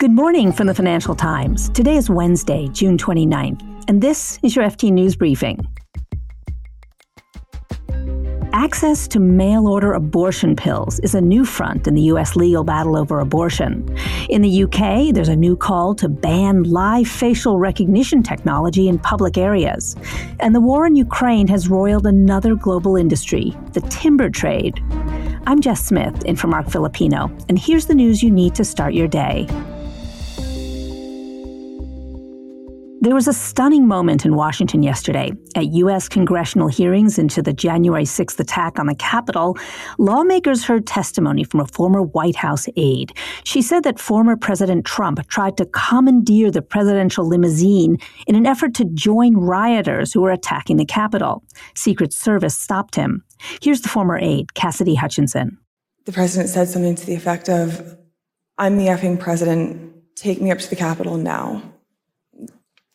Good morning from the Financial Times. Today is Wednesday, June 29th, and this is your FT News Briefing. Access to mail order abortion pills is a new front in the U.S. legal battle over abortion. In the U.K., there's a new call to ban live facial recognition technology in public areas. And the war in Ukraine has roiled another global industry, the timber trade. I'm Jess Smith, in for Marc Filippino, and here's the news you need to start your day. There was a stunning moment in Washington yesterday. At U.S. congressional hearings into the January 6th attack on the Capitol, lawmakers heard testimony from a former White House aide. She said that former President Trump tried to commandeer the presidential limousine in an effort to join rioters who were attacking the Capitol. Secret Service stopped him. Here's the former aide, Cassidy Hutchinson. The president said something to the effect of, I'm the effing president. Take me up to the Capitol now.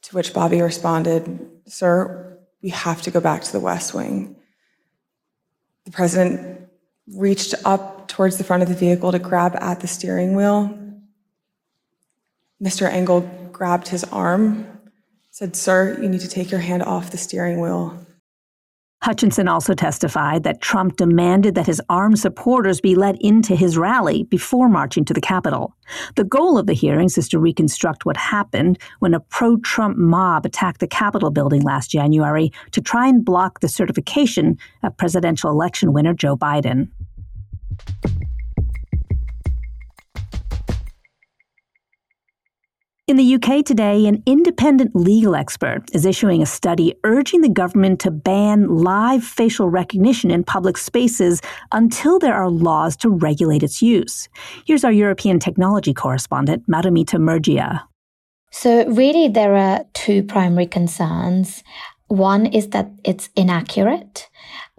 To which Bobby responded, Sir, we have to go back to the West Wing. The president reached up towards the front of the vehicle to grab at the steering wheel. Mr. Engel grabbed his arm, said, Sir, you need to take your hand off the steering wheel. Hutchinson also testified that Trump demanded that his armed supporters be let into his rally before marching to the Capitol. The goal of the hearings is to reconstruct what happened when a pro Trump mob attacked the Capitol building last January to try and block the certification of presidential election winner Joe Biden. In the UK today, an independent legal expert is issuing a study urging the government to ban live facial recognition in public spaces until there are laws to regulate its use. Here's our European technology correspondent, Madhumita Murgia. So, really, there are two primary concerns. One is that it's inaccurate,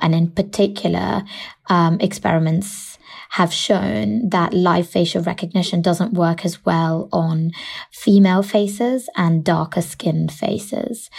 and in particular, um, experiments have shown that live facial recognition doesn't work as well on female faces and darker skinned faces.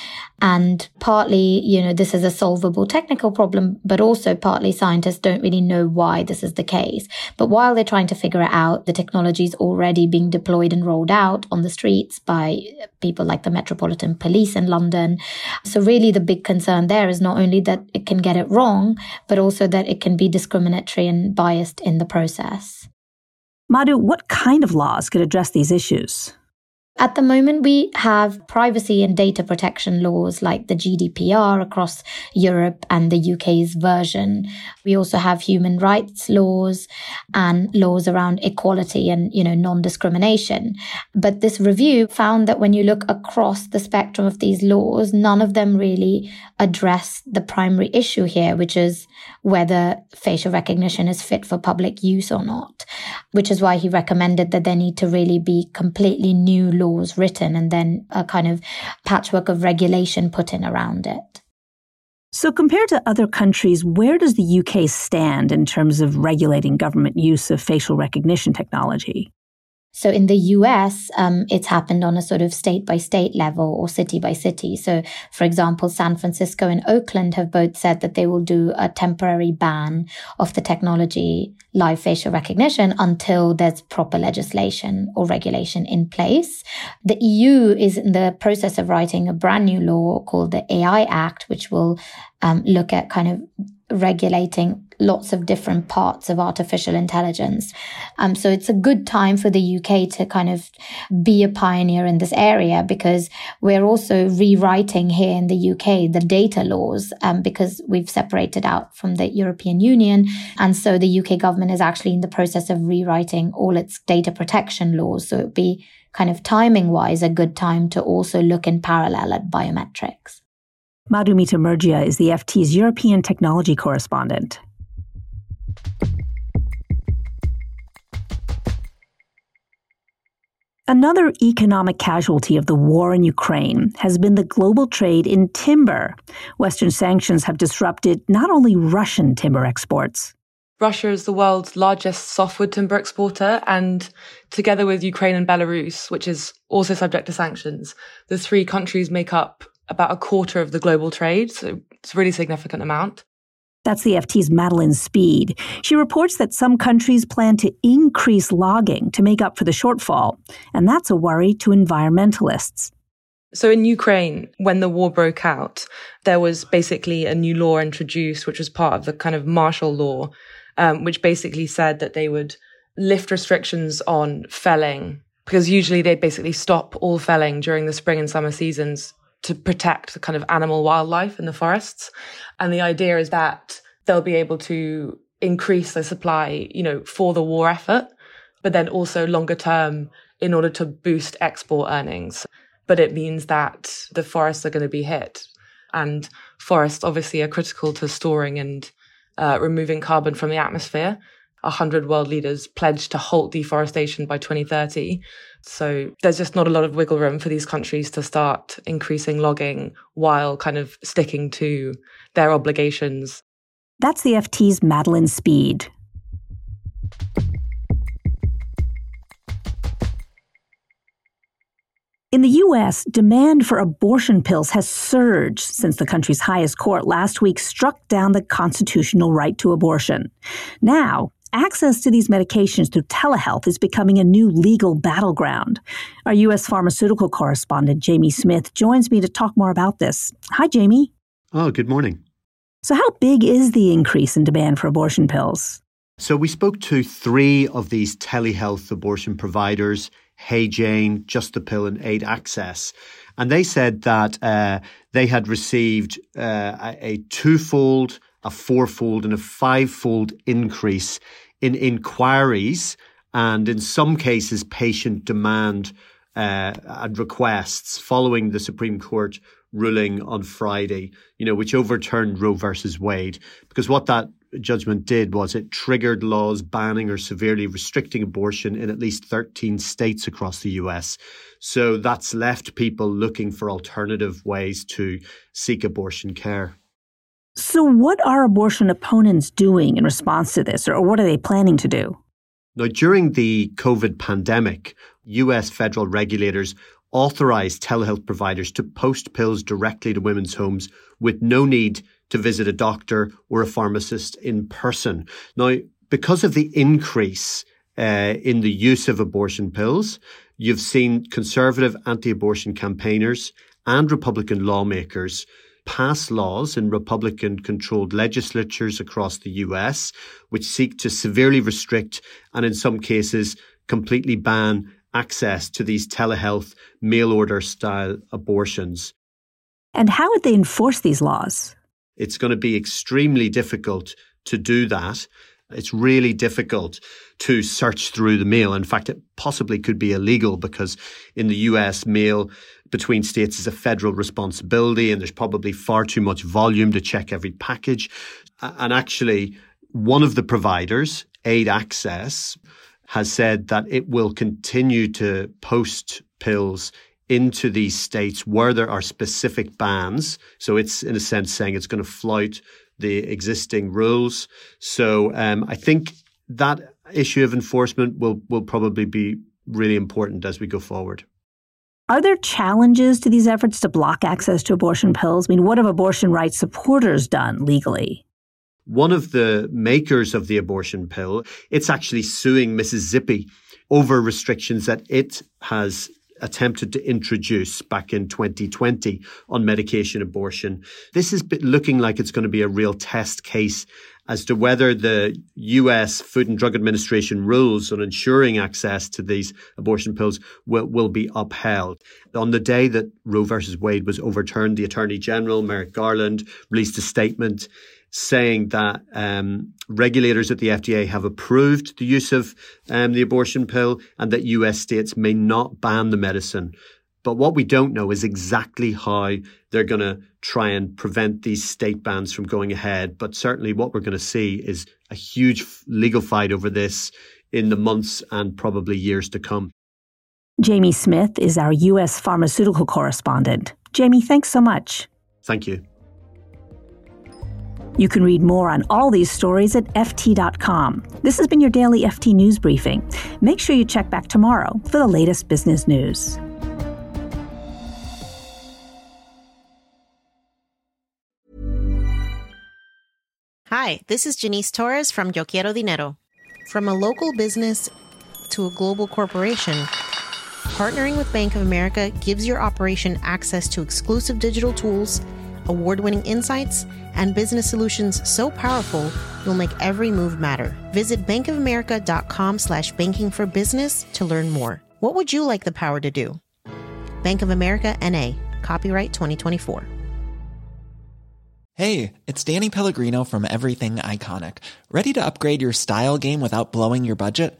And partly, you know, this is a solvable technical problem, but also partly scientists don't really know why this is the case. But while they're trying to figure it out, the technology is already being deployed and rolled out on the streets by people like the Metropolitan Police in London. So really the big concern there is not only that it can get it wrong, but also that it can be discriminatory and biased in the process. Madhu, what kind of laws could address these issues? At the moment, we have privacy and data protection laws like the GDPR across Europe and the UK's version. We also have human rights laws and laws around equality and, you know, non-discrimination. But this review found that when you look across the spectrum of these laws, none of them really address the primary issue here, which is whether facial recognition is fit for public use or not, which is why he recommended that there need to really be completely new laws laws written and then a kind of patchwork of regulation put in around it. So, compared to other countries, where does the UK stand in terms of regulating government use of facial recognition technology? So in the US, um, it's happened on a sort of state by state level or city by city. So, for example, San Francisco and Oakland have both said that they will do a temporary ban of the technology live facial recognition until there's proper legislation or regulation in place. The EU is in the process of writing a brand new law called the AI Act, which will um, look at kind of regulating lots of different parts of artificial intelligence. Um, so it's a good time for the UK to kind of be a pioneer in this area because we're also rewriting here in the UK the data laws um, because we've separated out from the European Union. And so the UK government is actually in the process of rewriting all its data protection laws. So it'd be kind of timing wise a good time to also look in parallel at biometrics. Madhumita Murgia is the FT's European technology correspondent. Another economic casualty of the war in Ukraine has been the global trade in timber. Western sanctions have disrupted not only Russian timber exports. Russia is the world's largest softwood timber exporter, and together with Ukraine and Belarus, which is also subject to sanctions, the three countries make up about a quarter of the global trade. So it's a really significant amount. That's the FT's Madeline Speed. She reports that some countries plan to increase logging to make up for the shortfall, and that's a worry to environmentalists. So in Ukraine, when the war broke out, there was basically a new law introduced, which was part of the kind of martial law, um, which basically said that they would lift restrictions on felling because usually they basically stop all felling during the spring and summer seasons to protect the kind of animal wildlife in the forests. And the idea is that they'll be able to increase the supply, you know, for the war effort, but then also longer term in order to boost export earnings. But it means that the forests are going to be hit. And forests obviously are critical to storing and uh, removing carbon from the atmosphere. 100 world leaders pledged to halt deforestation by 2030. So there's just not a lot of wiggle room for these countries to start increasing logging while kind of sticking to their obligations. That's the FT's Madeline Speed. In the U.S., demand for abortion pills has surged since the country's highest court last week struck down the constitutional right to abortion. Now, access to these medications through telehealth is becoming a new legal battleground. Our U.S. pharmaceutical correspondent, Jamie Smith, joins me to talk more about this. Hi, Jamie. Oh, good morning. So, how big is the increase in demand for abortion pills? So, we spoke to three of these telehealth abortion providers Hey Jane, Just the Pill, and Aid Access. And they said that uh, they had received uh, a, a twofold a fourfold and a fivefold increase in inquiries and in some cases patient demand uh, and requests following the Supreme Court ruling on Friday, you know, which overturned Roe versus Wade. Because what that judgment did was it triggered laws banning or severely restricting abortion in at least 13 states across the US. So that's left people looking for alternative ways to seek abortion care. So, what are abortion opponents doing in response to this, or what are they planning to do? Now, during the COVID pandemic, US federal regulators authorized telehealth providers to post pills directly to women's homes with no need to visit a doctor or a pharmacist in person. Now, because of the increase uh, in the use of abortion pills, you've seen conservative anti abortion campaigners and Republican lawmakers pass laws in Republican controlled legislatures across the US, which seek to severely restrict and in some cases completely ban access to these telehealth mail order style abortions. And how would they enforce these laws? It's going to be extremely difficult to do that. It's really difficult to search through the mail. In fact, it possibly could be illegal because in the US, mail between states is a federal responsibility and there's probably far too much volume to check every package. And actually, one of the providers, Aid Access, has said that it will continue to post pills into these states where there are specific bans. So it's in a sense saying it's going to flout the existing rules. So um, I think that issue of enforcement will will probably be really important as we go forward. Are there challenges to these efforts to block access to abortion pills? I mean, what have abortion rights supporters done legally? One of the makers of the abortion pill, it's actually suing Mississippi over restrictions that it has attempted to introduce back in 2020 on medication abortion. This is looking like it's going to be a real test case as to whether the US Food and Drug Administration rules on ensuring access to these abortion pills will, will be upheld. On the day that Roe versus Wade was overturned, the Attorney General, Merrick Garland, released a statement saying that um, regulators at the FDA have approved the use of um, the abortion pill and that US states may not ban the medicine. But what we don't know is exactly how they're going to try and prevent these state bans from going ahead. But certainly what we're going to see is a huge legal fight over this in the months and probably years to come. Jamie Smith is our U.S. pharmaceutical correspondent. Jamie, thanks so much. Thank you. You can read more on all these stories at FT.com. This has been your daily FT News Briefing. Make sure you check back tomorrow for the latest business news. Hi, this is Janice Torres from Yo Quiero Dinero. From a local business to a global corporation, partnering with Bank of America gives your operation access to exclusive digital tools, award winning insights, and business solutions so powerful you'll make every move matter. Visit bankofamerica.com slash banking for business to learn more. What would you like the power to do? Bank of America NA, copyright 2024. Hey, it's Danny Pellegrino from Everything Iconic. Ready to upgrade your style game without blowing your budget?